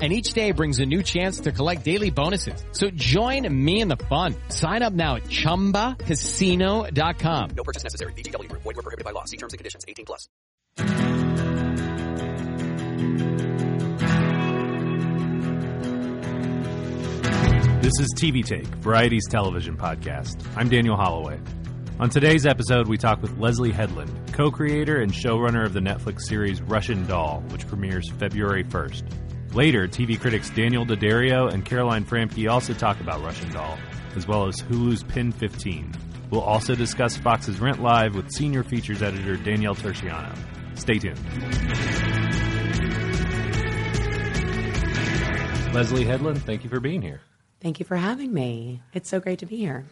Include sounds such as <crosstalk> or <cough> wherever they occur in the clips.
and each day brings a new chance to collect daily bonuses. So join me in the fun. Sign up now at ChumbaCasino.com. No purchase necessary. VGW Group. Void were prohibited by law. See terms and conditions. 18 plus. This is TV Take, Variety's television podcast. I'm Daniel Holloway. On today's episode, we talk with Leslie Headland, co creator and showrunner of the Netflix series Russian Doll, which premieres February 1st. Later, TV critics Daniel D'Addario and Caroline Framke also talk about Russian Doll, as well as Hulu's PEN15. We'll also discuss Fox's Rent Live with senior features editor Danielle Turchiano. Stay tuned. Leslie Headland, thank you for being here. Thank you for having me. It's so great to be here.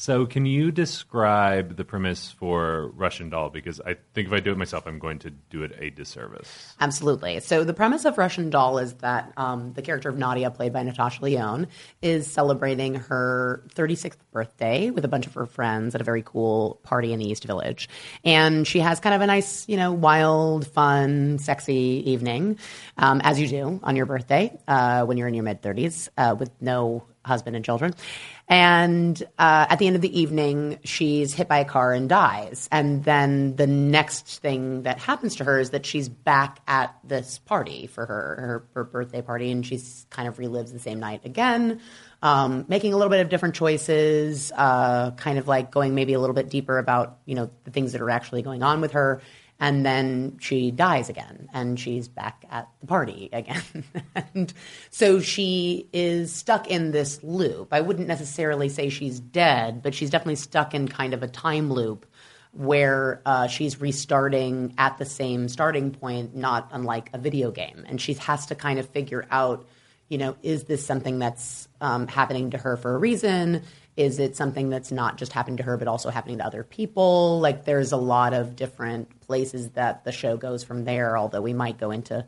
So, can you describe the premise for Russian Doll? Because I think if I do it myself, I'm going to do it a disservice. Absolutely. So, the premise of Russian Doll is that um, the character of Nadia, played by Natasha Lyonne, is celebrating her 36th birthday with a bunch of her friends at a very cool party in the East Village. And she has kind of a nice, you know, wild, fun, sexy evening, um, as you do on your birthday uh, when you're in your mid 30s uh, with no husband and children. And uh, at the end of the evening, she's hit by a car and dies. And then the next thing that happens to her is that she's back at this party for her, her, her birthday party, and she's kind of relives the same night again, um, making a little bit of different choices, uh, kind of like going maybe a little bit deeper about you know the things that are actually going on with her and then she dies again and she's back at the party again. <laughs> And so she is stuck in this loop. I wouldn't necessarily say she's dead but she's definitely stuck in kind of a time loop where uh, she's restarting at the same starting point not unlike a video game. And she has to kind of figure out you know is this something that's um, happening to her for a reason is it something that's not just happening to her, but also happening to other people? Like, there's a lot of different places that the show goes from there. Although we might go into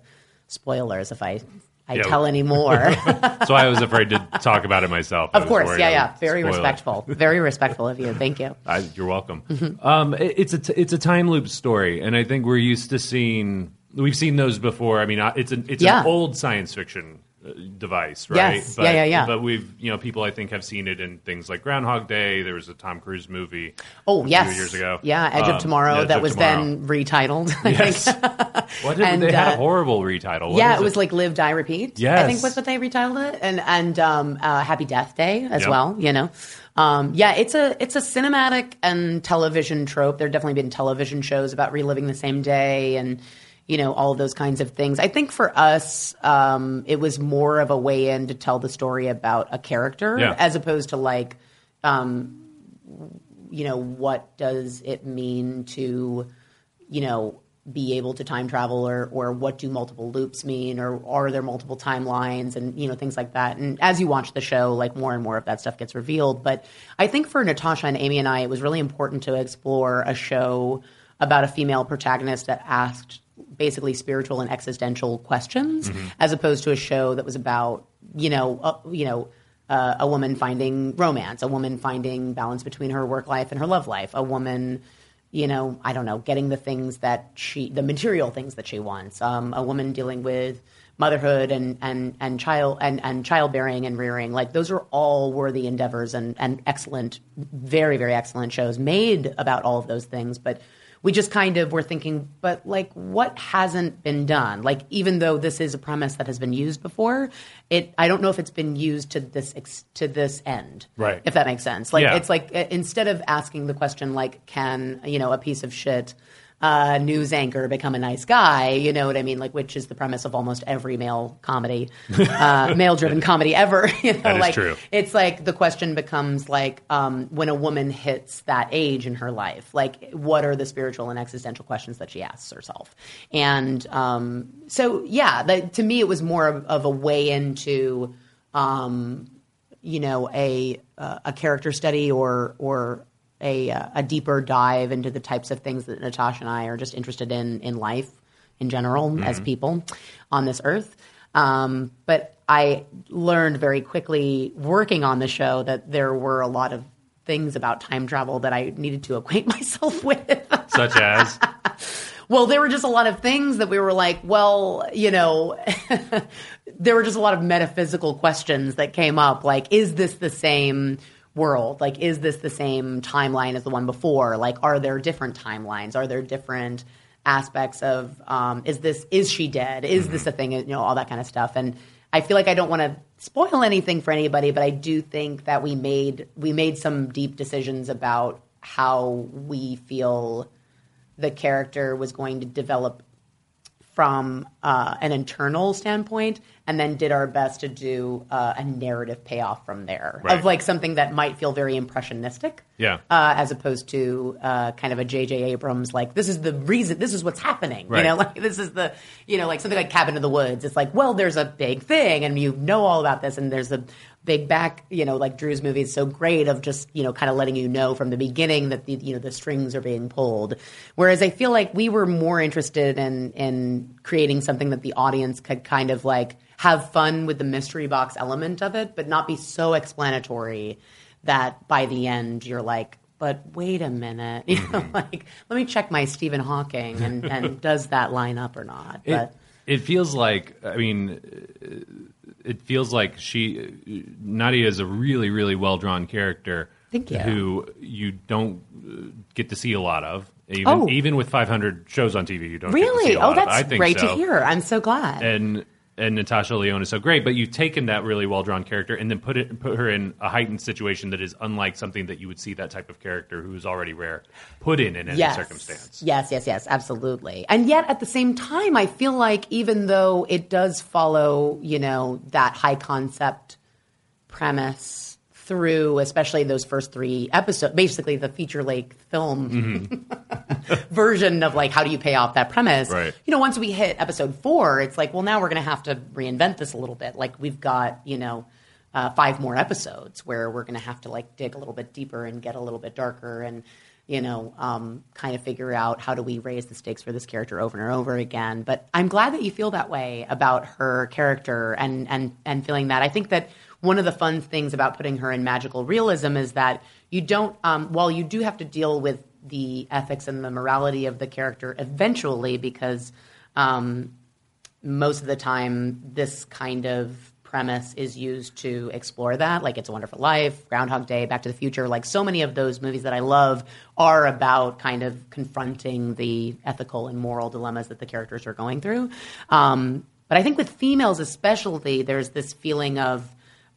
spoilers if I I Yeah. tell any more. <laughs> So I was afraid to talk about it myself. Of course, yeah, yeah. Very spoil it. respectful. Very respectful of you. Thank you. I, you're welcome. Mm-hmm. Um, it- it's a t- it's a time loop story, and I think we're used to seeing we've seen those before. I mean, uh, it's an it's Yeah. an old science fiction device, right? Yes. But, Yeah, yeah, yeah. But we've you know people I think have seen it in things like Groundhog Day. There was a Tom Cruise movie. Oh a yes, few years ago. Yeah, Edge Um, of Tomorrow Edge that of was Tomorrow. then retitled. I Yes. think. What did, and, they had uh, a horrible retitle. What yeah, it was like Live, Die, Repeat. Yeah. I think was what they retitled it, and and um, uh, Happy Death Day as Yep. well. You know, um, yeah, it's a it's a cinematic and television trope. There have definitely been television shows about reliving the same day and you know all of those kinds of things. I think for us, um, it was more of a way in to tell the story about a character Yeah. as opposed to like. Um, you know, what does it mean to, you know, be able to time travel or, or what do multiple loops mean or are there multiple timelines and, you know, things like that. And as you watch the show, like more and more of that stuff gets revealed. But I think for Natasha and Amy and I, it was really important to explore a show about a female protagonist that asked basically spiritual and existential questions as opposed to a show that was about, you know, uh, you know, uh, a woman finding romance, a woman finding balance between her work life and her love life, a woman, you know, I don't know, getting the things that she, the material things that she wants, um, a woman dealing with motherhood and and and child and and childbearing and rearing. Like those are all worthy endeavors and and excellent, very very excellent shows made about all of those things, but we just kind of were thinking, but like, what hasn't been done? Like, even though this is a premise that has been used before, it I don't know if it's been used to this ex- to this end, Right. If that makes sense. Like, Yeah. it's like instead of asking the question like, can you know a piece of shit uh, news anchor become a nice guy? You know what I mean? Like, which is the premise of almost every male comedy, uh, <laughs> male driven comedy ever. <laughs> You know, like true. it's like the question becomes like um, when a woman hits that age in her life, like what are the spiritual and existential questions that she asks herself? And um, so, yeah, that, to me, it was more of, of a way into, um, you know, a uh, a character study or or a uh, a deeper dive into the types of things that Natasha and I are just interested in in life in general as people on this earth. Um, but I learned very quickly working on the show that there were a lot of things about time travel that I needed to acquaint <laughs> myself with. Such as <laughs> Well, there were just a lot of things that we were like, well, you know, <laughs> there were just a lot of metaphysical questions that came up. Like, is this the same world? Like, is this the same timeline as the one before? Like, are there different timelines? Are there different aspects of, um, is this, is she dead? Is this a thing? You know, all that kind of stuff. And I feel like I don't want to spoil anything for anybody, but I do think that we made, we made some deep decisions about how we feel the character was going to develop from uh, an internal standpoint, and then did our best to do uh, a narrative payoff from there Right. of like something that might feel very impressionistic, Yeah. uh, as opposed to uh, kind of a J.J. Abrams like this is the reason, this is what's happening, Right. you know, <laughs> like this is the you know like something like Cabin in the Woods. It's like well, there's a big thing, and you know all about this, and there's a big back, you know, like Drew's movie is so great of just you know kind of letting you know from the beginning that the you know the strings are being pulled. Whereas I feel like we were more interested in in creating something that the audience could kind of like have fun with the mystery box element of it, but not be so explanatory that by the end you're like, but wait a minute, <laughs> you know, mm-hmm. like let me check my Stephen Hawking and, <laughs> and does that line up or not? it, But it feels like I mean, it feels like she Nadia is a really really well drawn character. Thank you. Who you don't get to see a lot of. Even Oh. even with 500 shows on TV, you don't get to really, see a oh, lot of. that's I think great so. to hear. I'm so glad. and and Natasha Lyonne is so great, but you've taken that really well drawn character and then put it put her in a heightened situation that is unlike something that you would see that type of character who is already rare put in in any yes. circumstance. Yes, yes, yes, absolutely. And yet at the same time, I feel like even though it does follow, you know, that high concept premise through, especially those first three episodes, basically the feature length film <laughs> version of like how do you pay off that premise. Right. You know, once we hit episode four, it's like, well, now we're going to have to reinvent this a little bit. Like we've got, you know, uh, five more episodes where we're going to have to like dig a little bit deeper and get a little bit darker and you know um, kind of figure out how do we raise the stakes for this character over and over again but i'm glad that you feel that way about her character and and and feeling that i think that one of the fun things about putting her in magical realism is that you don't um, while you do have to deal with the ethics and the morality of the character eventually because um, most of the time this kind of premise is used to explore that like it's a wonderful life groundhog day back to the future like so many of those movies that i love are about kind of confronting the ethical and moral dilemmas that the characters are going through. Um, but i think with females especially there's this feeling of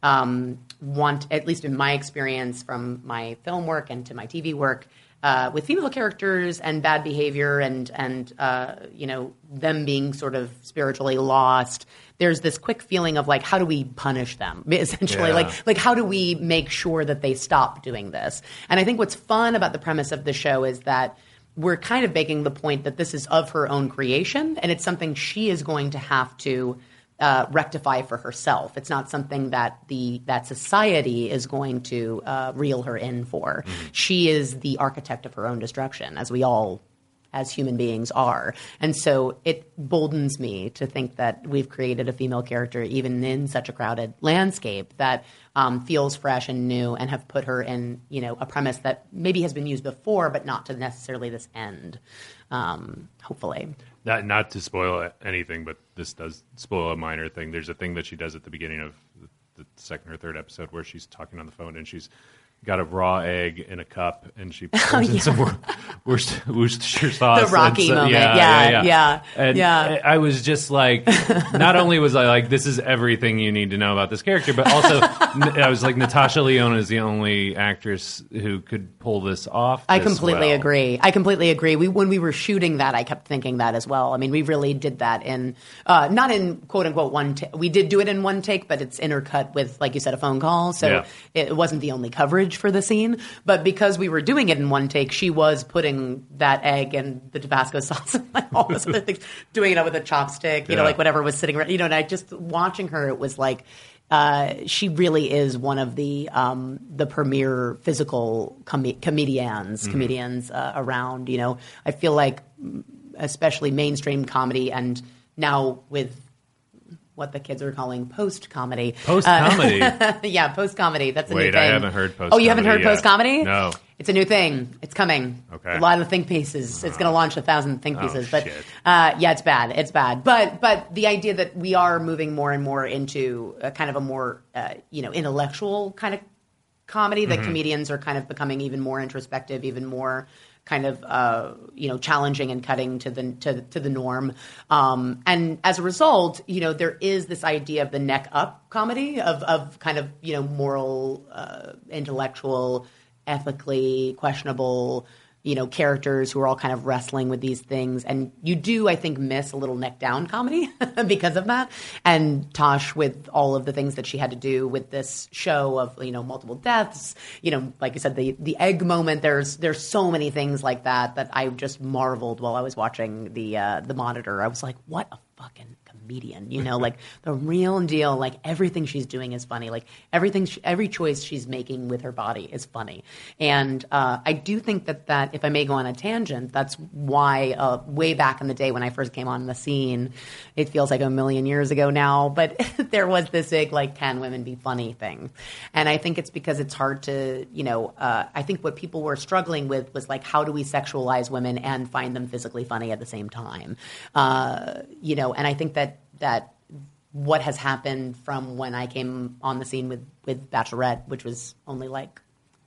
um, want, at least in my experience from my film work and to my TV work, uh, with female characters and bad behavior and and uh, you know them being sort of spiritually lost. There's this quick feeling of like, how do we punish them? <laughs> Essentially, Yeah. like like how do we make sure that they stop doing this? And I think what's fun about the premise of the show is that we're kind of making the point that this is of her own creation and it's something she is going to have to uh, rectify for herself. It's not something that the that society is going to uh, reel her in for. She is the architect of her own destruction, as we all as human beings are. And so it boldens me to think that we've created a female character, even in such a crowded landscape, that um, feels fresh and new, and have put her in, you know, a premise that maybe has been used before, but not to necessarily this end. Um, hopefully, Not, not to spoil anything, but this does spoil a minor thing. There's a thing that she does at the beginning of the, the second or third episode where she's talking on the phone and she's got a raw egg in a cup and she <laughs> pours in some Wor- Worcester, <laughs> Worcestershire <laughs> sauce. Oh, The Rocky so- moment. Yeah, Yeah, yeah, yeah, And yeah. I was just like, not only was I like, this is everything you need to know about this character, but also I was like, Natasha Lyonne is the only actress who could pull this off. I this completely well. agree. I completely agree. We when we were shooting that, I kept thinking that as well. I mean, we really did that in uh, not in quote unquote one. Ta- we did do it in one take, but it's intercut with, like you said, a phone call. So Yeah. it wasn't the only coverage for the scene. But because we were doing it in one take, she was putting that egg and the Tabasco <laughs> sauce and like all those other things, doing it with a chopstick, you know, like whatever was sitting. around, You know, and I just watching her, it was like. uh, she really is one of the um, the premier physical com- comedians comedians uh, around. You know, I feel like especially mainstream comedy and now with what the kids are calling post comedy. Post comedy. <laughs> yeah, post comedy. That's a new Wait, thing. I haven't heard Oh, you haven't heard post comedy? No. It's a new thing. It's coming. Okay. A lot of think pieces. It's going to launch a thousand think Oh, pieces, but shit. uh, yeah, it's bad. It's bad. But but the idea that we are moving more and more into a kind of a more uh, you know intellectual kind of comedy Mm-hmm. that comedians are kind of becoming even more introspective, even more kind of uh, you know challenging and cutting to the to, to the norm. Um, and as a result, you know there is this idea of the neck up comedy of of kind of you know moral, uh, intellectual, ethically questionable. You know, characters who are all kind of wrestling with these things, and you do, I think, miss a little neck down comedy <laughs> because of that. And Tosh, with all of the things that she had to do with this show of you know multiple deaths, you know, like you said, the the egg moment. There's there's so many things like that that I just marveled while I was watching the uh, the monitor. I was like, what a fucking comedian, you know, like the real deal. Like everything she's doing is funny. Like everything, she, every choice she's making with her body is funny. And uh, I do think that that, if I may go on a tangent, that's why uh, way back in the day when I first came on the scene, it feels like a million years ago now, but <laughs> there was this big like, can women be funny thing, and I think it's because it's hard to, you know, uh, I think what people were struggling with was like, how do we sexualize women and find them physically funny at the same time, uh, you know, and I think that that what has happened from when I came on the scene with with Bachelorette, which was only like,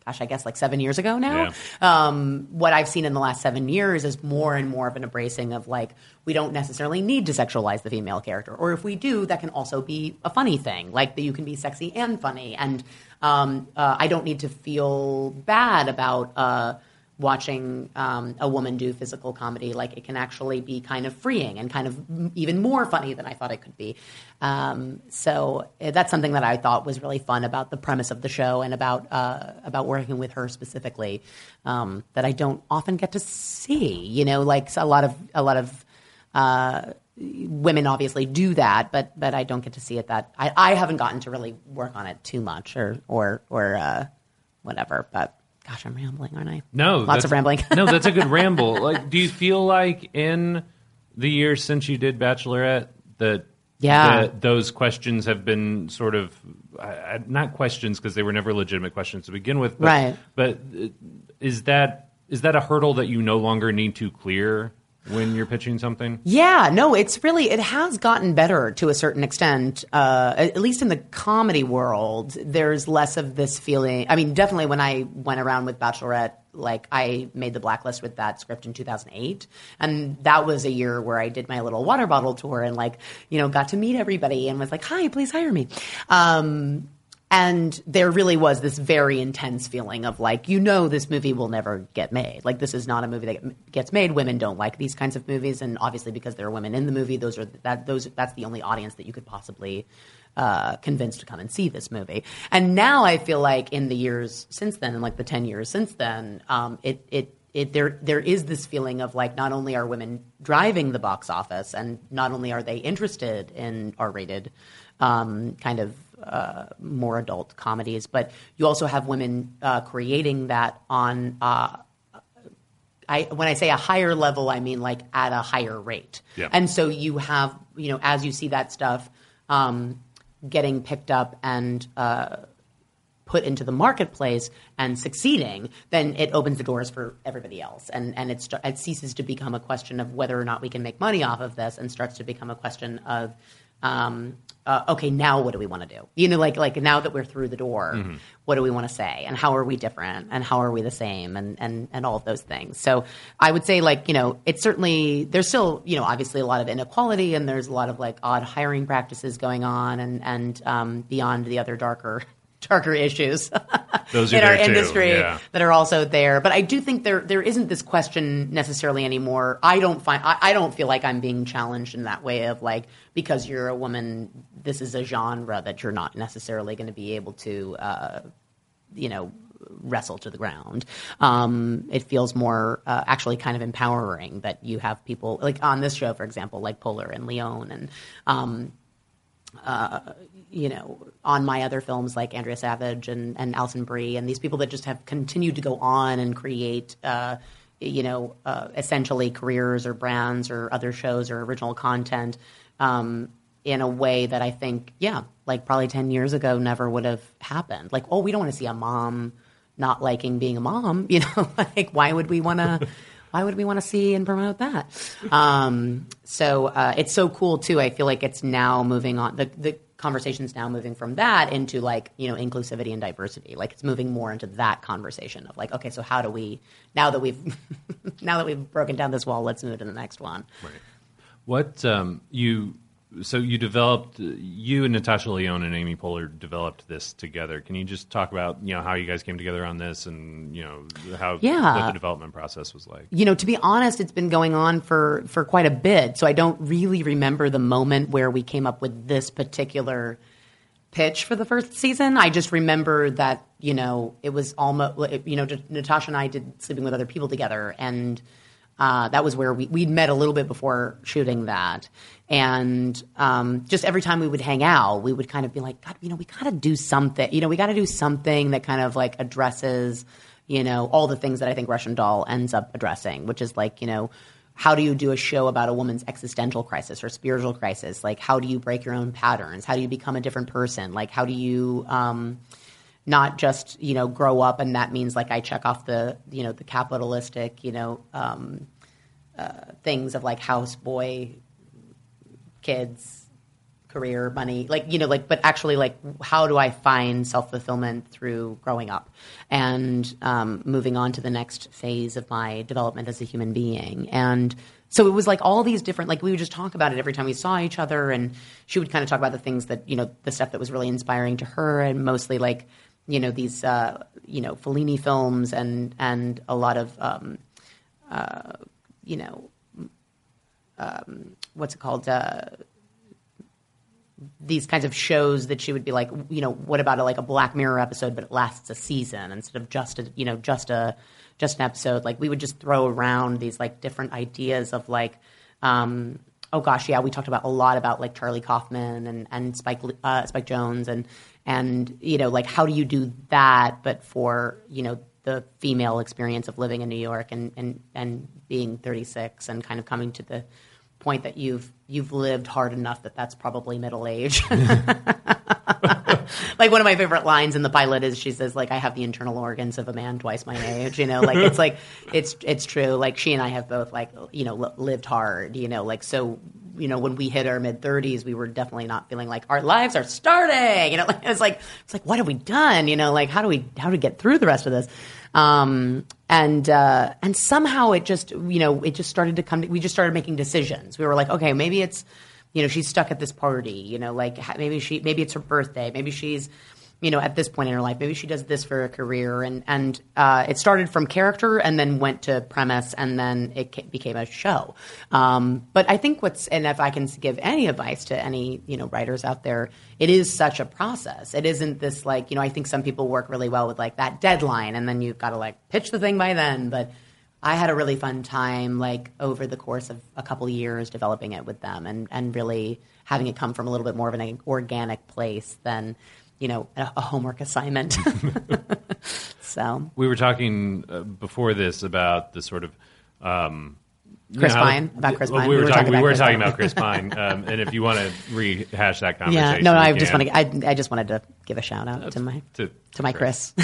gosh, I guess like seven years ago now. Um, what I've seen in the last seven years is more and more of an embracing of like we don't necessarily need to sexualize the female character, or if we do, that can also be a funny thing, like that you can be sexy and funny, and um, uh, I don't need to feel bad about. Uh, watching um, a woman do physical comedy. Like it can actually be kind of freeing and kind of even more funny than I thought it could be. Um, so uh, that's something that I thought was really fun about the premise of the show and about uh, about working with her specifically um, that I don't often get to see. You know, like a lot of a lot of. Uh, women obviously do that, but but I don't get to see it that I, I haven't gotten to really work on it too much or or or uh, whatever. But gosh, I'm rambling, aren't I? No, lots of rambling. <laughs> no, that's a good <laughs> ramble. Like, do you feel like in the years since you did Bachelorette that Yeah. that those questions have been sort of uh, uh, not questions because they were never legitimate questions to begin with, but, Right. But uh, is that is that a hurdle that you no longer need to clear when you're pitching something? Yeah, no, it's really it has gotten better to a certain extent. Uh, at least in the comedy world, there's less of this feeling. I mean, definitely when I went around with Bachelorette, like I made the blacklist with that script in 2008, and that was a year where I did my little water bottle tour and like you know got to meet everybody and was like, "Hi, please hire me." Um, and there really was this very intense feeling of like, you know, this movie will never get made. Like, this is not a movie that gets made. Women don't like these kinds of movies, and obviously, because there are women in the movie, those are that those that's the only audience that you could possibly uh, convince to come and see this movie. And now I feel like in the years since then, and like the ten years since then, um, it it it, there there is this feeling of like not only are women driving the box office and not only are they interested in R-rated um, kind of uh, more adult comedies, but you also have women uh, creating that on. Uh, I, when I say a higher level, I mean like at a higher rate. Yeah. And so you have, you know, as you see that stuff um, getting picked up and uh, put into the marketplace and succeeding, then it opens the doors for everybody else, and and it, it ceases to become a question of whether or not we can make money off of this, and starts to become a question of, um, uh, okay, now what do we want to do? You know, like like now that we're through the door, what do we want to say, and how are we different, and how are we the same, and and and all of those things. So I would say like you know, it's certainly there's still you know obviously a lot of inequality, and there's a lot of like odd hiring practices going on, and and um, beyond the other darker darker issues <laughs> in our industry yeah. that are also there. But I do think there there isn't this question necessarily anymore. I don't find I, I don't feel like I'm being challenged in that way of like because you're a woman, this is a genre that you're not necessarily going to be able to, uh, you know. Wrestle to the ground. Um, it feels more uh, actually kind of empowering that you have people like on this show, for example, like Poehler and Lyonne and um, you know, on my other films like Andrea Savage and, and Alison Brie and these people that just have continued to go on and create, uh, you know, uh, essentially careers or brands or other shows or original content um, in a way that I think, yeah, like probably 10 years ago never would have happened. Like, oh, we don't want to see a mom not liking being a mom, <laughs> you know, <laughs> like why would we want to why would we want to see and promote that? Um, so uh, it's so cool too. I feel like it's now moving on. The the conversation's now moving from that into like you know inclusivity and diversity. Like it's moving more into that conversation of like, okay, so how do we now that we've <laughs> now that we've broken down this wall, let's move to the next one. Right. What um, you so you developed you and Natasha Lyonne and Amy Poehler developed this together. Can you just talk about you know how you guys came together on this and you know how Yeah. what the development process was like? you know, to be honest, it's been going on for for quite a bit. So I don't really remember the moment where we came up with this particular pitch for the first season. I just remember that you know it was almost you know Natasha and I did sleeping with other people together, and uh, that was where we we'd met a little bit before shooting that. And um, just every time we would hang out, we would kind of be like, God, you know, we got to do something. You know, we got to do something that kind of like addresses you know, all the things that I think Russian Doll ends up addressing, which is like, you know, how do you do a show about a woman's existential crisis or spiritual crisis? Like, how do you break your own patterns? How do you become a different person? Like, how do you um, not just, you know, grow up and that means like I check off the, you know, the capitalistic, you know, um, uh, things of like house boy, kids, career, money, like you know, like but actually, like how do I find self fulfillment through growing up and um, moving on to the next phase of my development as a human being? And so it was like all these different, like we would just talk about it every time we saw each other, and she would kind of talk about the things that you know, the stuff that was really inspiring to her, and mostly like you know these uh, you know Fellini films and and a lot of um, uh, you know um, what's it called. Uh, these kinds of shows that she would be like, you know, what about a, like a Black Mirror episode, but it lasts a season instead of just a, you know, just a, just an episode. Like we would just throw around these like different ideas of like, um, oh gosh, yeah, we talked about a lot about like Charlie Kaufman and and Spike uh, Spike Jonze and and you know like how do you do that, but for you know the female experience of living in New York and and and being 36 and kind of coming to the point that you've you've lived hard enough that that's probably middle age. <laughs> like one of my favorite lines in the pilot is she says like I have the internal organs of a man twice my age. You know, like it's like it's it's true. Like she and I have both like you know li- lived hard. You know, like so you know when we hit our mid thirties, we were definitely not feeling like our lives are starting. You know, like <laughs> it's like it's like what have we done? You know, like how do we how do we get through the rest of this? Um, and uh, and somehow it just you know it just started to come. we just started making decisions. We were like, okay, maybe it's you know she's stuck at this party. You know, like maybe she maybe it's her birthday. Maybe she's you know at this point in her life. Maybe she does this for a career. And and uh, it started from character and then went to premise and then it ca- became a show. Um, but i think what's and if i can give any advice to any you know writers out there it is such a process. It isn't this like you know i think some people work really well with like that deadline and then you've got to like pitch the thing by then. But I had a really fun time, like over the course of a couple years, developing it with them, and and really having it come from a little bit more of an organic place than, you know, a, a homework assignment. <laughs> so We were talking uh, before this about the sort of um, you Chris know, Pine, about Chris Pine. We were, talking. We were Chris talking Pine. about Chris Pine, um, and if you want to rehash that conversation, yeah, no, no, we I just want to. I, I just wanted to give a shout out to my to, to my Chris. <laughs>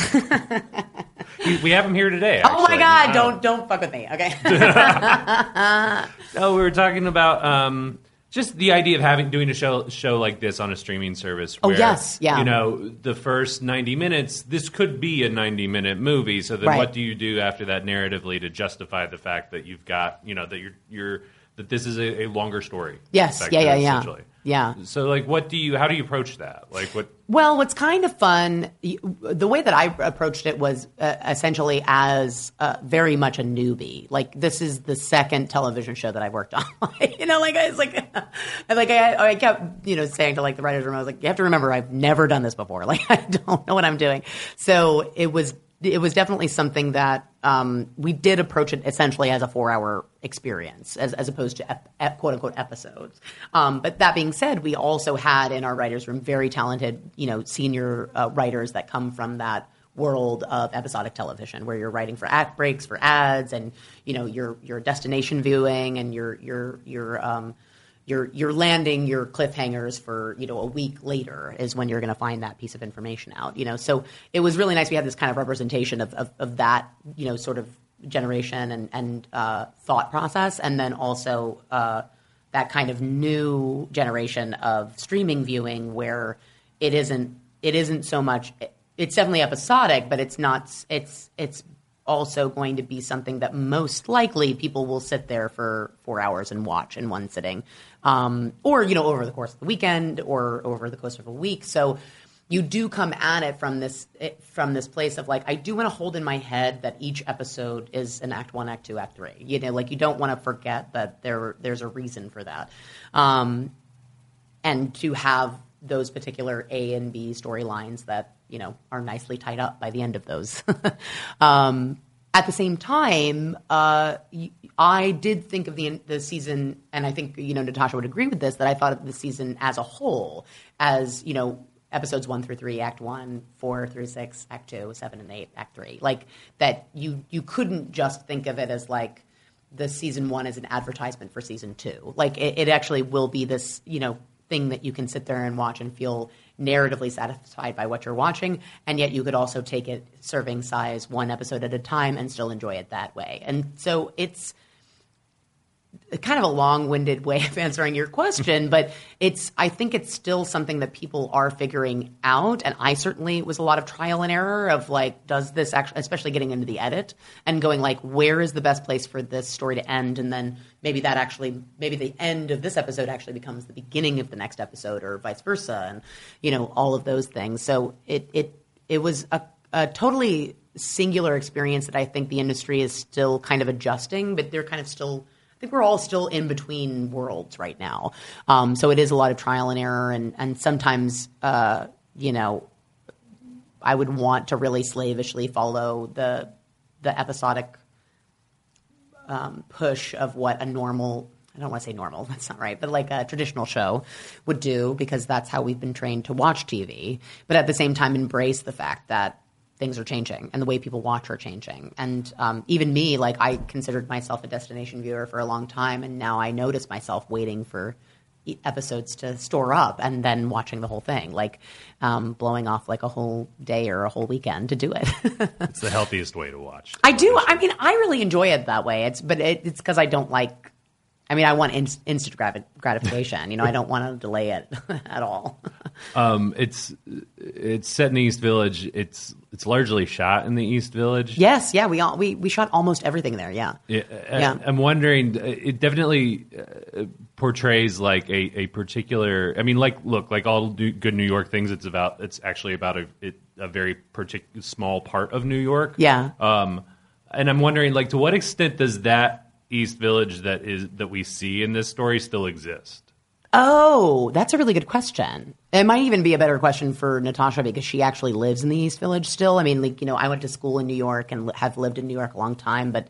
We, we have him here today. oh my. God! Uh, Don't don't fuck with me. Okay. <laughs> No, we were talking about um, just the idea of having doing a show show like this on a streaming service. Oh, yes, yeah. You know, the first ninety minutes. This could be a ninety minute movie. So then, Right. what do you do after that narratively to justify the fact that you've got you know that you're you're that this is a, a longer story? Yes, yeah, yeah, yeah. Yeah. So like, what do you? How do you approach that? Like, what? Well, what's kind of fun, the way that I approached it was uh, essentially as uh, very much a newbie. Like this is the second television show that I worked on. <laughs> you know, like I was like, <laughs> I like I, I kept you know saying to like the writers room, I was like, you have to remember, I've never done this before. <laughs> Like I don't know what I'm doing. So it was it was definitely something that um, we did approach it essentially as a four-hour experience, as, as opposed to ep, ep, quote unquote episodes. Um, but that being said, we also had in our writers' room very talented, you know, senior uh, writers that come from that world of episodic television, where you're writing for act breaks, for ads, and you know, your your destination viewing, and your your your um, you're you're landing your cliffhangers for you know a week later is when you're going to find that piece of information out you know? So it was really nice we had this kind of representation of of, of that you know sort of generation and and uh, thought process. And then also uh, that kind of new generation of streaming viewing where it isn't it isn't so much it's definitely episodic but it's not it's it's also going to be something that most likely people will sit there for four hours and watch in one sitting, um, or you know over the course of the weekend or over the course of a week. So you do come at it from this from this place of like I do want to hold in my head that each episode is an act one, act two, act three. You know, like you don't want to forget that there there's a reason for that, um, and to have those particular A and B storylines that you know are nicely tied up by the end of those. <laughs> um, at the same time, uh, I did think of the the season, and I think you know Natasha would agree with this that I thought of the season as a whole as you know episodes one through three, act one, four through six, act two, seven and eight, act three. Like that, you you couldn't just think of it as like the season one as an advertisement for season two. Like it, it actually will be this you know thing that you can sit there and watch and feel narratively satisfied by what you're watching, and yet you could also take it serving size one episode at a time and still enjoy it that way. And so it's kind of a long-winded way of answering your question, but it's I think it's still something that people are figuring out, and I certainly was a lot of trial and error of like, does this actually, especially getting into the edit and going like, where is the best place for this story to end, and then maybe that actually, maybe the end of this episode actually becomes the beginning of the next episode, or vice versa, and you know all of those things. So it it it was a, a totally singular experience that I think the industry is still kind of adjusting, but they're kind of still think we're all still in between worlds right now. Um, so it is a lot of trial and error, and and sometimes, uh, you know, I would want to really slavishly follow the the episodic um, push of what a normal I don't want to say normal, <laughs> that's not right, but like a traditional show would do because that's how we've been trained to watch TV. But at the same time, embrace the fact that things are changing and the way people watch are changing. And um, even me, like I considered myself a destination viewer for a long time, and now I notice myself waiting for episodes to store up and then watching the whole thing, like um, blowing off like a whole day or a whole weekend to do it. <laughs> it's the healthiest way to watch. I do. I mean, I really enjoy it that way. It's but it, it's because I don't like I mean, I want in, instant gratification. You know, I don't want to delay it <laughs> at all. um, it's it's set in the East Village. It's it's largely shot in the East Village. Yes, yeah, we all we we shot almost everything there. Yeah, yeah. yeah. I'm wondering. It definitely uh, portrays like a, a particular. I mean, like look, like all good New York things. It's about. It's actually about a it, a very particular small part of New York. Yeah. Um, and I'm wondering, like, to what extent does that East Village that is that we see in this story still exist? Oh, that's a really good question. It might even be a better question for Natasha because she actually lives in the East Village still. I mean, like you know, I went to school in New York and have lived in New York a long time, but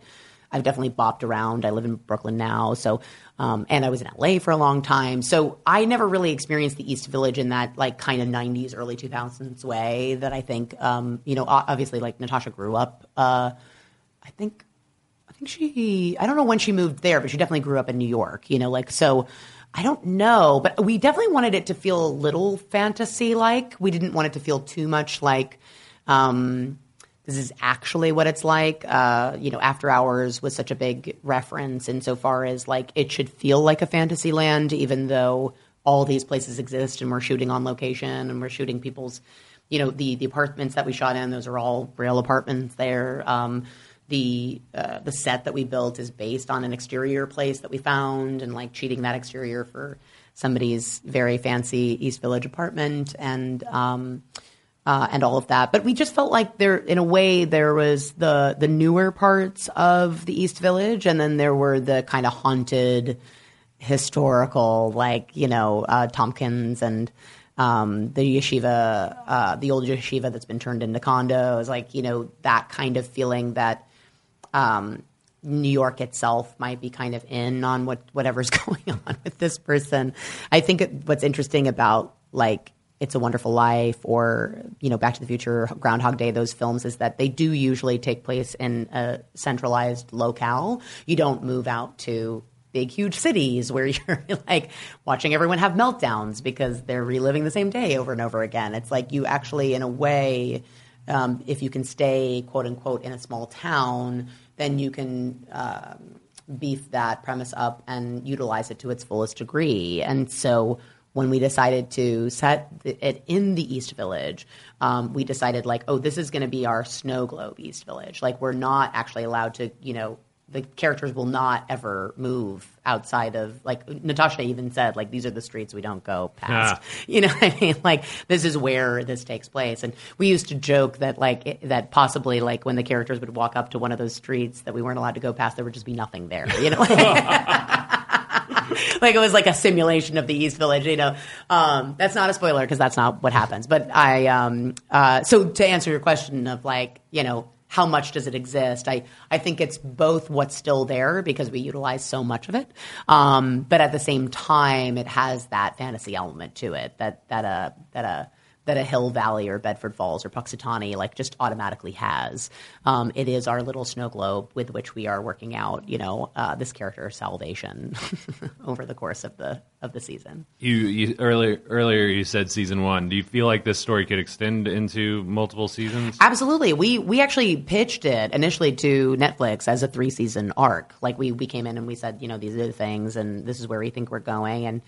I've definitely bopped around. I live in Brooklyn now, so um, and I was in LA for a long time, so I never really experienced the East Village in that like kind of '90s, early 2000s way that I think um, you know. Obviously, like Natasha grew up. Uh, I think think she, I don't know when she moved there, but she definitely grew up in New York, you know, like, so I don't know, but we definitely wanted it to feel a little fantasy like. We didn't want it to feel too much like, um, this is actually what it's like. Uh, you know, After Hours was such a big reference insofar as like it should feel like a fantasy land, even though all these places exist and we're shooting on location and we're shooting people's, you know, the the apartments that we shot in. Those are all real apartments there. Um, the uh, the set that we built is based on an exterior place that we found and like cheating that exterior for somebody's very fancy East Village apartment and um, uh, and all of that. But we just felt like there, in a way, there was the the newer parts of the East Village, and then there were the kind of haunted, historical, like you know, uh, Tompkins and um, the yeshiva, uh, the old yeshiva that's been turned into condos, like you know that kind of feeling that um, New York itself might be kind of in on what whatever's <laughs> going on with this person. I think what's interesting about like It's a Wonderful Life or you know Back to the Future, Groundhog Day, those films is that they do usually take place in a centralized locale. You don't move out to big huge cities where <laughs> you're like watching everyone have meltdowns because they're reliving the same day over and over again. It's like you actually in a way um, if you can stay quote unquote in a small town, then you can um, beef that premise up and utilize it to its fullest degree. And so when we decided to set it in the East Village, um, we decided like, oh, this is going to be our snow globe East Village. Like we're not actually allowed to, you know, the characters will not ever move outside of like Natasha even said like these are the streets we don't go past. Ah. <laughs> You know what I mean? Like this is where this takes place. And we used to joke that like it, that possibly like when the characters would walk up to one of those streets that we weren't allowed to go past, there would just be nothing there. You know. <laughs> like it was like a simulation of the East Village, you know. Um, that's not a spoiler because that's not what happens. But I, um, uh, so to answer your question of like, you know, how much does it exist? I, I think it's both what's still there because we utilize so much of it, um, but at the same time, it has that fantasy element to it that that a that a that a Hill Valley or Bedford Falls or Punxsutawney like just automatically has. Um, it is our little snow globe with which we are working out, you know, uh, this character's salvation <laughs> over the course of the of the season. You, you earlier earlier you said season one. Do you feel like this story could extend into multiple seasons? Absolutely. We we actually pitched it initially to Netflix as a three season arc. Like we we came in and we said, you know, these are the things, and this is where we think we're going, and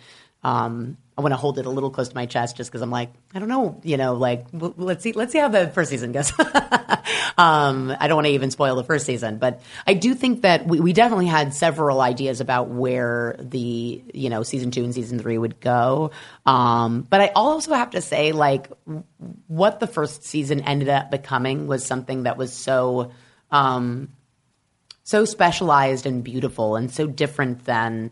um, I want to hold it a little close to my chest just because I'm like, I don't know, you know, like w- let's see, let's see how the first season goes. <laughs> um, I don't want to even spoil the first season, but I do think that we, we definitely had several ideas about where the you know season two and season three would go. Um, but I also have to say, like, what the first season ended up becoming was something that was so. Um, so specialized and beautiful and so different than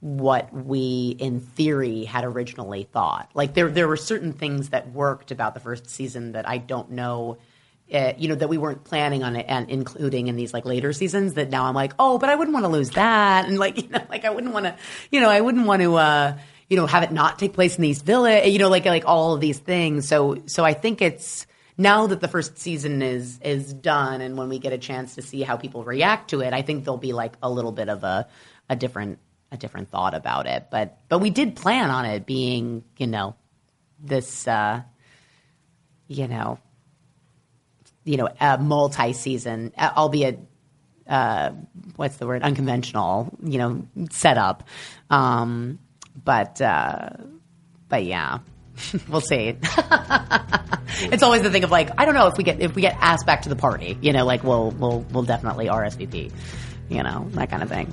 what we in theory had originally thought. Like there there were certain things that worked about the first season that I don't know uh, you know that we weren't planning on it and including in these like later seasons that now I'm like, "Oh, but I wouldn't want to lose that." And like, <laughs> you know, like I wouldn't want to, you know, I wouldn't want to uh, you know, have it not take place in these village, you know, like like all of these things. So so I think it's now that the first season is is done and when we get a chance to see how people react to it, I think there'll be like a little bit of a a different a different thought about it. But but we did plan on it being, you know, this uh you know, you know, a multi-season, albeit uh, what's the word? Unconventional, you know, setup. Um, but uh, but yeah, <laughs> we'll see. <laughs> it's always the thing of like, I don't know if we get if we get asked back to the party, you know, like we'll we'll we'll definitely RSVP, you know, that kind of thing.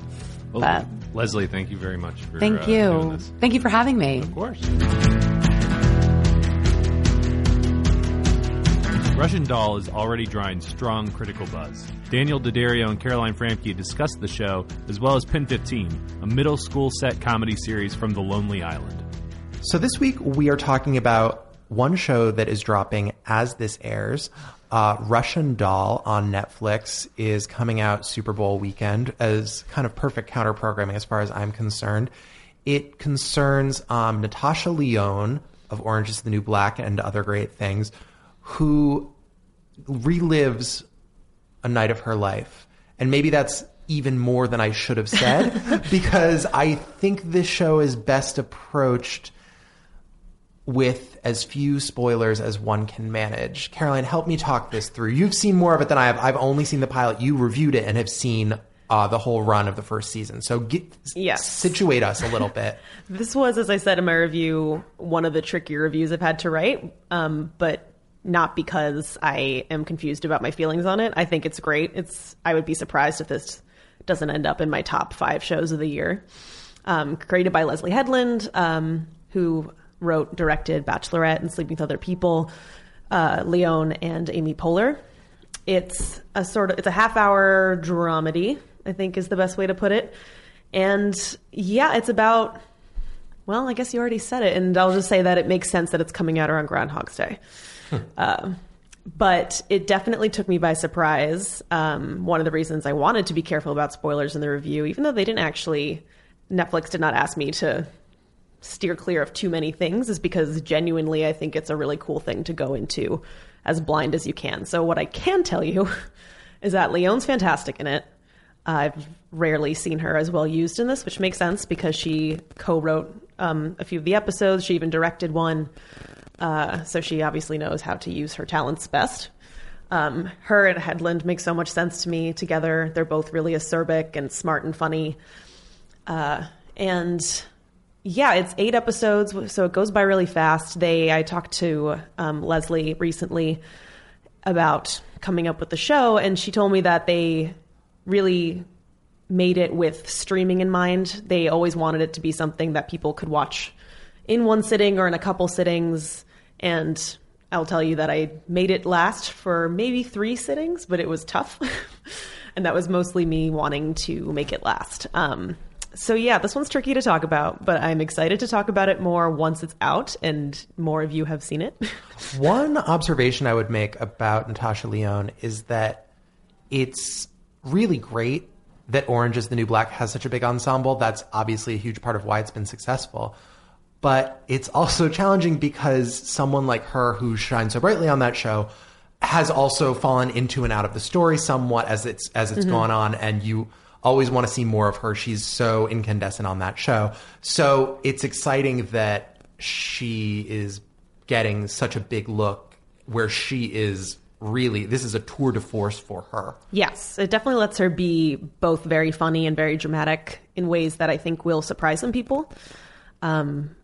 Well, but Leslie, thank you very much for thank uh, doing you, this. thank you for having me. Of course. Russian Doll is already drawing strong critical buzz. Daniel D'Addario and Caroline Framke discussed the show, as well as PEN15, a middle school set comedy series from the Lonely Island. So this week we are talking about one show that is dropping as this airs. Uh, Russian Doll on Netflix is coming out Super Bowl weekend as kind of perfect counter programming as far as I'm concerned. It concerns um, Natasha Lyonne of Orange is the New Black and other great things, who relives a night of her life. And maybe that's even more than I should have said <laughs> because I think this show is best approached with as few spoilers as one can manage. Caroline, help me talk this through. You've seen more of it than I have. I've only seen the pilot. You reviewed it and have seen uh, the whole run of the first season. So get, Yes. situate us a little bit. <laughs> This was, as I said in my review, one of the trickier reviews I've had to write, um, but not because I am confused about my feelings on it. I think it's great. It's I would be surprised if this doesn't end up in my top five shows of the year. Um, created by Leslie Headland, um, who wrote, directed Bachelorette and Sleeping with Other People, uh, Lyonne and Amy Poehler. It's a sort of it's a half hour dramedy, I think is the best way to put it. And yeah, it's about well, I guess you already said it, and I'll just say that it makes sense that it's coming out around Groundhog's Day. Uh, but it definitely took me by surprise. Um, one of the reasons I wanted to be careful about spoilers in the review, even though they didn't actually, Netflix did not ask me to steer clear of too many things, is because genuinely I think it's a really cool thing to go into as blind as you can. So, what I can tell you <laughs> is that Lyonne's fantastic in it. I've rarely seen her as well used in this, which makes sense because she co wrote um, a few of the episodes. She even directed one. Uh, so she obviously knows how to use her talents best. Um, her and Headland make so much sense to me together. They're both really acerbic and smart and funny. Uh, and yeah, it's eight episodes, so it goes by really fast. They, I talked to um, Leslie recently about coming up with the show, and she told me that they really made it with streaming in mind. They always wanted it to be something that people could watch in one sitting or in a couple sittings. And I'll tell you that I made it last for maybe three sittings, but it was tough. <laughs> and that was mostly me wanting to make it last. Um, so yeah, this one's tricky to talk about, but I'm excited to talk about it more once it's out and more of you have seen it. <laughs> One observation I would make about Natasha Lyonne is that it's really great that Orange is the New Black has such a big ensemble. That's obviously a huge part of why it's been successful. But it's also <laughs> challenging because someone like her who shines so brightly on that show has also fallen into and out of the story somewhat as it's as it's mm-hmm. gone on and you always want to see more of her. She's so incandescent on that show. So it's exciting that she is getting such a big look where she is really this is a tour de force for her. yes, it definitely lets her be both very funny and very dramatic in ways that I think will surprise some people. Um,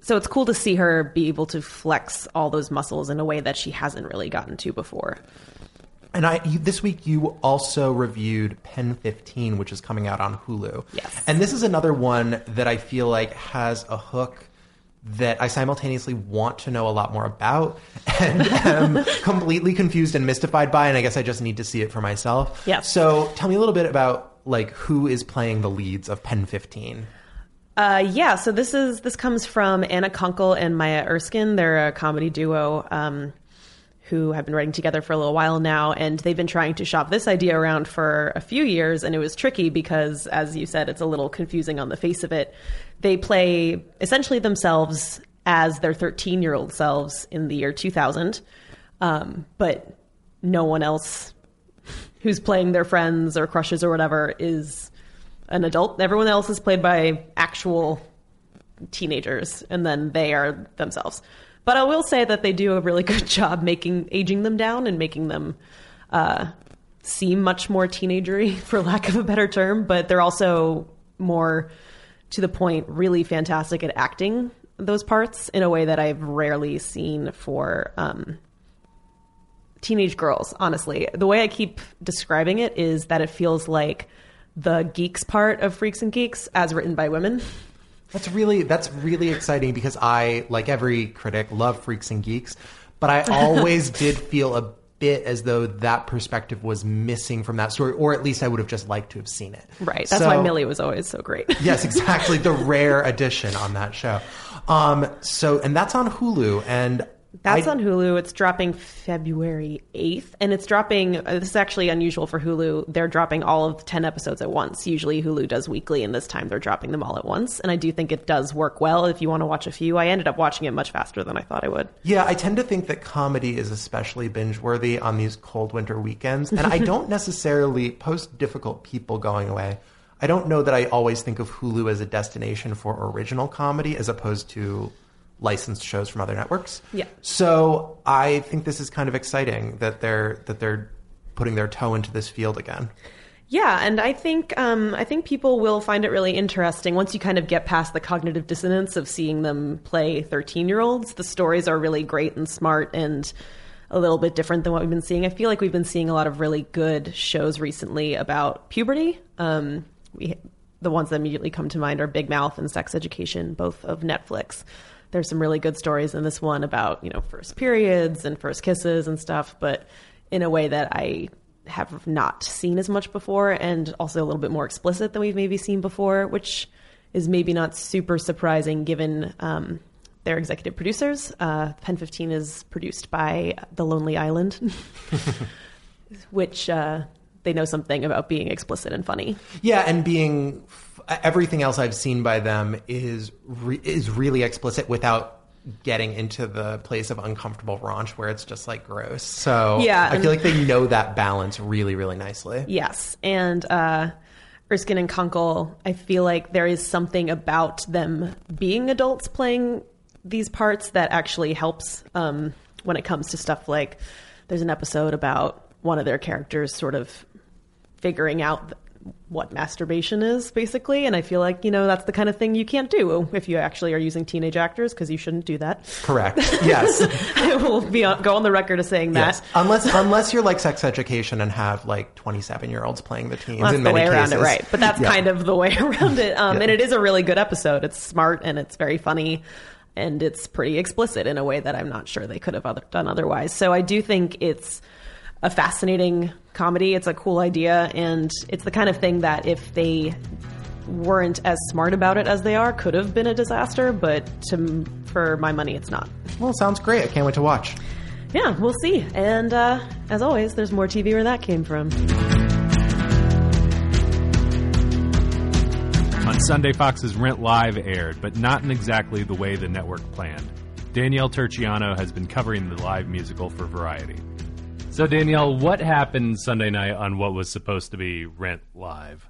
so it's cool to see her be able to flex all those muscles in a way that she hasn't really gotten to before. And I you, this week you also reviewed PEN15, which is coming out on Hulu. Yes. And this is another one that I feel like has a hook that I simultaneously want to know a lot more about <laughs> and am <laughs> completely confused and mystified by, and I guess I just need to see it for myself. Yes. So tell me a little bit about like who is playing the leads of PEN15. Uh, yeah, so this is this comes from Anna Konkle and Maya Erskine. They're a comedy duo um, who have been writing together for a little while now, and they've been trying to shop this idea around for a few years, and it was tricky because, as you said, it's a little confusing on the face of it. They play essentially themselves as their 13 year old selves in the year 2000, um, but no one else who's playing their friends or crushes or whatever is an adult. Everyone else is played by actual teenagers, and then they are themselves. But I will say that they do a really <laughs> good job making aging them down and making them uh, seem much more teenagery, <laughs> for lack of a better term. But they're also more to the point, really fantastic at acting those parts in a way that I've rarely seen for um, teenage girls. Honestly, the way I keep describing it is that it feels like the geeks part of Freaks and Geeks as written by women. <laughs> That's really that's really exciting because I, like every critic, love freaks and geeks, but I <laughs> always did feel a bit as though that perspective was missing from that story, or at least I would have just liked to have seen it. Right. That's So- why Millie was always so great. <laughs> Yes, exactly. the <laughs> rare addition on that show. Um, so, and that's on Hulu, and That's I- on Hulu. It's dropping February 8th, and it's dropping. Uh, this is actually unusual for Hulu. They're dropping all of 10 episodes at once. Usually Hulu does weekly, and this time they're dropping them all at once. And I do think it does work well if you want to watch a few. I ended up watching it much faster than I thought I would. Yeah, I tend to think that comedy is especially binge worthy on these cold winter weekends. And I <laughs> don't necessarily, post difficult people going away, I don't know that I always think of Hulu as a destination for original comedy as opposed to licensed shows from other networks. Yeah. So I think this is kind of exciting that they're that they're putting their toe into this field again. Yeah, and I think um, I think people will find it really interesting once you kind of get past the cognitive dissonance of seeing them play thirteen year olds. The stories are really great and smart and a little bit different than what we've been seeing. I feel like we've been seeing a lot of really good shows recently about puberty. Um, we, the ones that immediately come to mind are Big Mouth and Sex Education, both of Netflix. There's some really good stories in this one about you know first periods and first kisses and stuff, but in a way that I have not seen as much before, and also a little bit more explicit than we've maybe seen before, which is maybe not super surprising given um, their executive producers. Uh, PEN15 is produced by The Lonely Island, <laughs> which uh, they know something about being explicit and funny. Yeah, and being everything else I've seen by them is re- is really explicit without getting into the place of uncomfortable raunch where it's just like gross. So Yeah, I feel like they know that balance really, really nicely. Yes, and uh, Erskine and Konkle, I feel like there is something about them being adults playing these parts that actually helps um, when it comes to stuff like there's an episode about one of their characters sort of figuring out what masturbation is basically and i feel like you know that's the kind of thing you can't do if you actually are using teenage actors because you shouldn't do that Correct. <laughs> Yes. i will be on, go on the record as saying that yes. Unless unless you're like sex education and have like 27 year olds playing the teens That's in many cases. it, right? But that's Yeah. kind of the way <laughs> around it. Um, Yeah. And it is a really good episode. It's smart and it's very funny, and it's pretty explicit in a way that I'm not sure they could have other, done otherwise. So I do think it's a fascinating comedy. It's a cool idea, and it's the kind of thing that if they weren't as smart about it as they are, could have been a disaster. But to for my money, it's not. Well, it sounds great. I can't wait to watch. Yeah, we'll see. And uh, as always, there's more TV where that came from. On Sunday, Fox's Rent Live aired, but not in exactly the way the network planned. Danielle Turchiano has been covering the live musical for Variety. So, Danielle, what happened Sunday night on what was supposed to be Rent Live?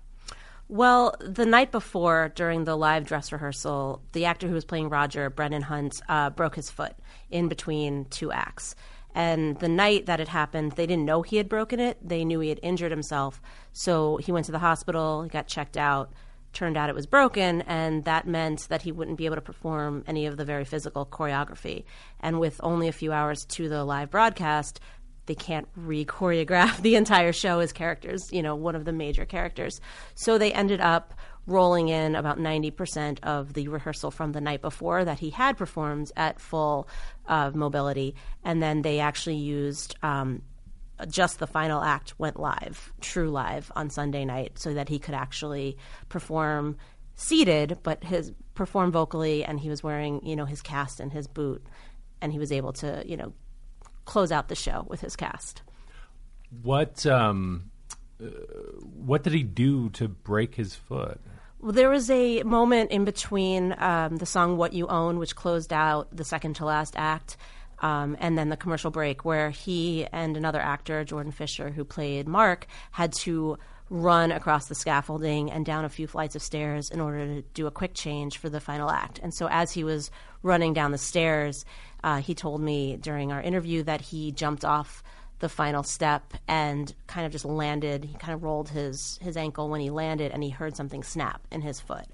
Well, the night before, during the live dress rehearsal, the actor who was playing Roger, Brennin Hunt, uh, broke his foot in between two acts. And the night that it happened, they didn't know he had broken it. They knew he had injured himself. So he went to the hospital, he got checked out. Turned out it was broken, and that meant that he wouldn't be able to perform any of the very physical choreography. And with only a few hours to the live broadcast, they can't re choreograph <laughs> the entire show as characters, you know, one of the major characters. So they ended up rolling in about 90% of the rehearsal from the night before that he had performed at full uh, mobility. And then they actually used um, just the final act went live, true live on Sunday night, so that he could actually perform seated, but his perform vocally, and he was wearing you know his cast and his boot, and he was able to you know close out the show with his cast. What um, uh, what did he do to break his foot? Well, there was a moment in between um, the song "What You Own," which closed out the second to last act, um, and then the commercial break, where he and another actor, Jordan Fisher, who played Mark, had to run across the scaffolding and down a few flights of stairs in order to do a quick change for the final act. And so, as he was running down the stairs, uh, he told me during our interview that he jumped off the final step and kind of just landed. He kind of rolled his his ankle when he landed, and he heard something snap in his foot.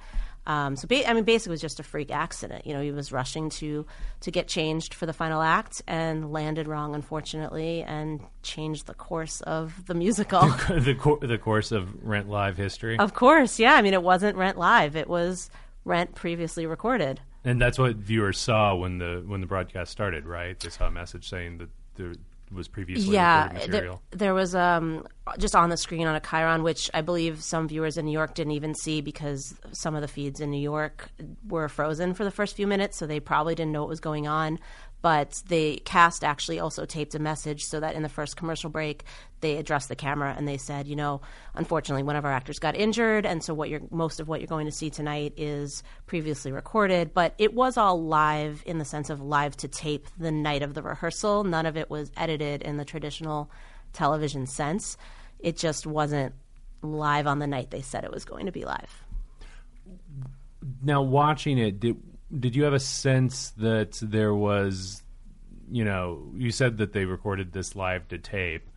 Um, so, ba- I mean, basically, it was just a freak accident. You know, he was rushing to to get changed for the final act and landed wrong, unfortunately, and changed the course of the musical. the cor- the course of Rent Live history, of course, yeah. I mean, it wasn't Rent live; it was Rent previously recorded. and that's what viewers saw when the when the broadcast started. Right? They saw a message saying that there was previously yeah, recorded there, material. there was um, just on the screen on a chyron, which I believe some viewers in New York didn't even see because some of the feeds in New York were frozen for the first few minutes, so they probably didn't know what was going on. But the cast actually also taped a message so that in the first commercial break, they addressed the camera and they said, you know, unfortunately, one of our actors got injured, and so what you're most of what you're going to see tonight is previously recorded. But it was all live in the sense of live to tape the night of the rehearsal. None of it was edited in the traditional television sense. It just wasn't live on the night they said it was going to be live. Now, watching it, did did you have a sense that there was, you know, you said that they recorded this live to tape,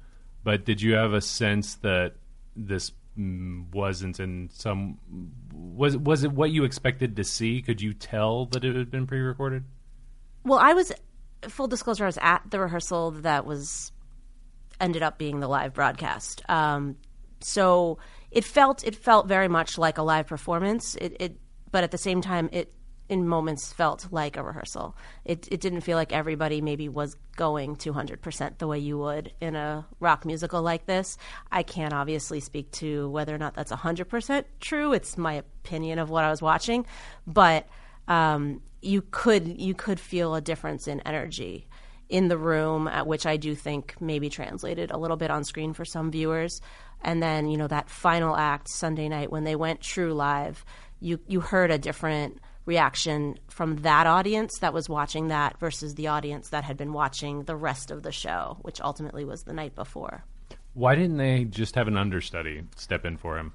but did you have a sense that this mm, wasn't in some was was it what you expected to see? Could you tell that it had been pre-recorded? Well, I was full disclosure. I was at the rehearsal that was ended up being the live broadcast. Um, so it felt it felt very much like a live performance. It, it but at the same time it in moments felt like a rehearsal. It it didn't feel like everybody maybe was going 200% the way you would in a rock musical like this. I can't obviously speak to whether or not that's 100% true. It's my opinion of what I was watching, but um, you could you could feel a difference in energy in the room, at which I do think maybe translated a little bit on screen for some viewers. And then you know that final act Sunday night when they went true live, you you heard a different reaction from that audience that was watching that versus the audience that had been watching the rest of the show, which ultimately was the night before. Why didn't they just have an understudy step in for him?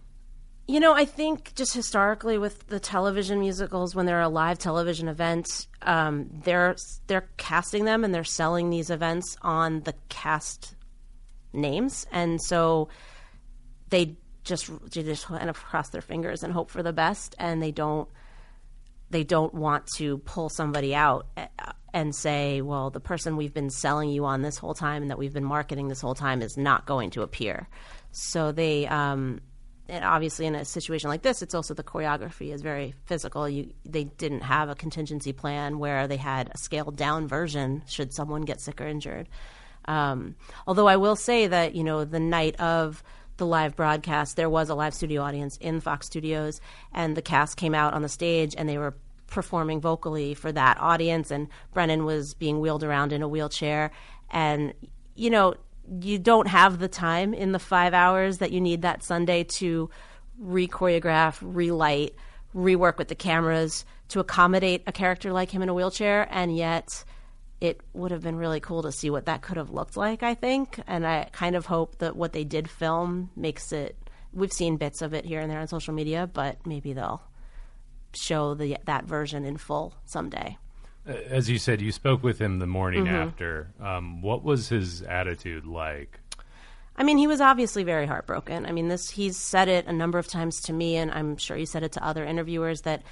You know, I think just historically with the television musicals, when they're a live television event, um, they're they're casting them and they're selling these events on the cast names, and so they just they just kind of cross their fingers and hope for the best, and they don't they don't want to pull somebody out and say, well, the person we've been selling you on this whole time and that we've been marketing this whole time is not going to appear. So they, um, and obviously in a situation like this, it's also the choreography is very physical. You, they didn't have a contingency plan where they had a scaled down version should someone get sick or injured. Um, although I will say that you know the night of the live broadcast, there was a live studio audience in Fox Studios, and the cast came out on the stage and they were performing vocally for that audience. And Brennin was being wheeled around in a wheelchair, and you know you don't have the time in the five hours that you need that Sunday to re-choreograph, relight, rework with the cameras to accommodate a character like him in a wheelchair, and yet it would have been really cool to see what that could have looked like, I think. And I kind of hope that what they did film makes it. We've seen bits of it here and there on social media, but maybe they'll show the that version in full someday. Uh, As you said, you spoke with him the morning after. Um, what was his attitude like? I mean, he was obviously very heartbroken. I mean, this he's said it a number of times to me, and I'm sure he said it to other interviewers that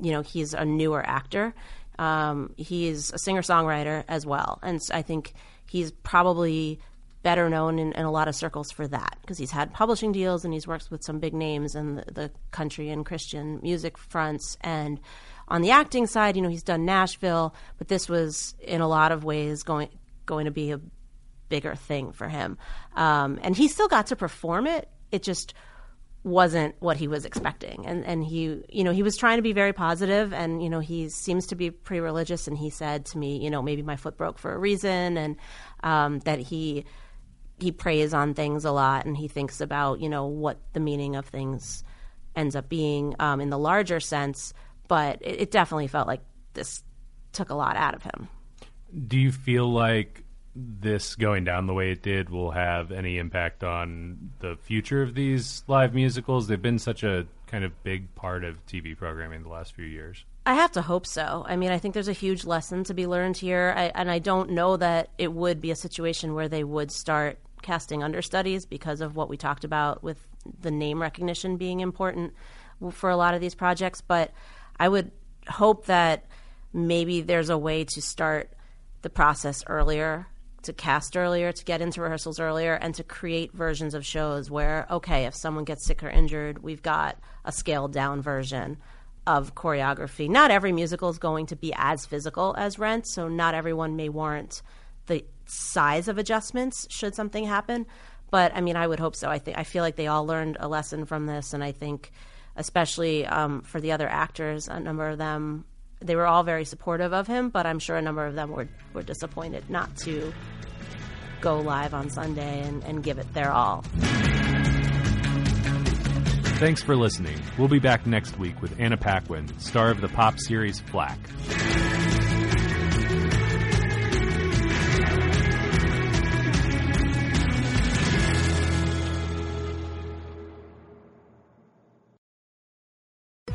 you know he's a newer actor. Um, he's a singer songwriter as well, and I think he's probably better known in, in a lot of circles for that because he's had publishing deals and he's worked with some big names in the, the country and Christian music fronts. And on the acting side, you know, he's done Nashville, but this was in a lot of ways going going to be a bigger thing for him. Um, and he still got to perform it. It just wasn't what he was expecting. And and he, you know, he was trying to be very positive and you know, he seems to be pretty religious and he said to me, you know, maybe my foot broke for a reason and um, that he he prays on things a lot and he thinks about, you know, what the meaning of things ends up being um, in the larger sense, but it, it definitely felt like this took a lot out of him. Do you feel like this going down the way it did will have any impact on the future of these live musicals? They've been such a kind of big part of TV programming the last few years. I have to hope so. I mean, I think there's a huge lesson to be learned here, I, and I don't know that it would be a situation where they would start casting understudies because of what we talked about with the name recognition being important for a lot of these projects. But I would hope that maybe there's a way to start the process earlier to cast earlier, to get into rehearsals earlier, and to create versions of shows where, okay, if someone gets sick or injured, we've got a scaled down version of choreography. Not every musical is going to be as physical as Rent, so not everyone may warrant the size of adjustments should something happen. But I mean, I would hope so. I think I feel like they all learned a lesson from this, and I think, especially um, for the other actors, a number of them they were all very supportive of him, but I'm sure a number of them were, were disappointed not to go live on Sunday and, and give it their all. Thanks for listening. We'll be back next week with Anna Paquin, star of the pop series Flack.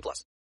18 plus.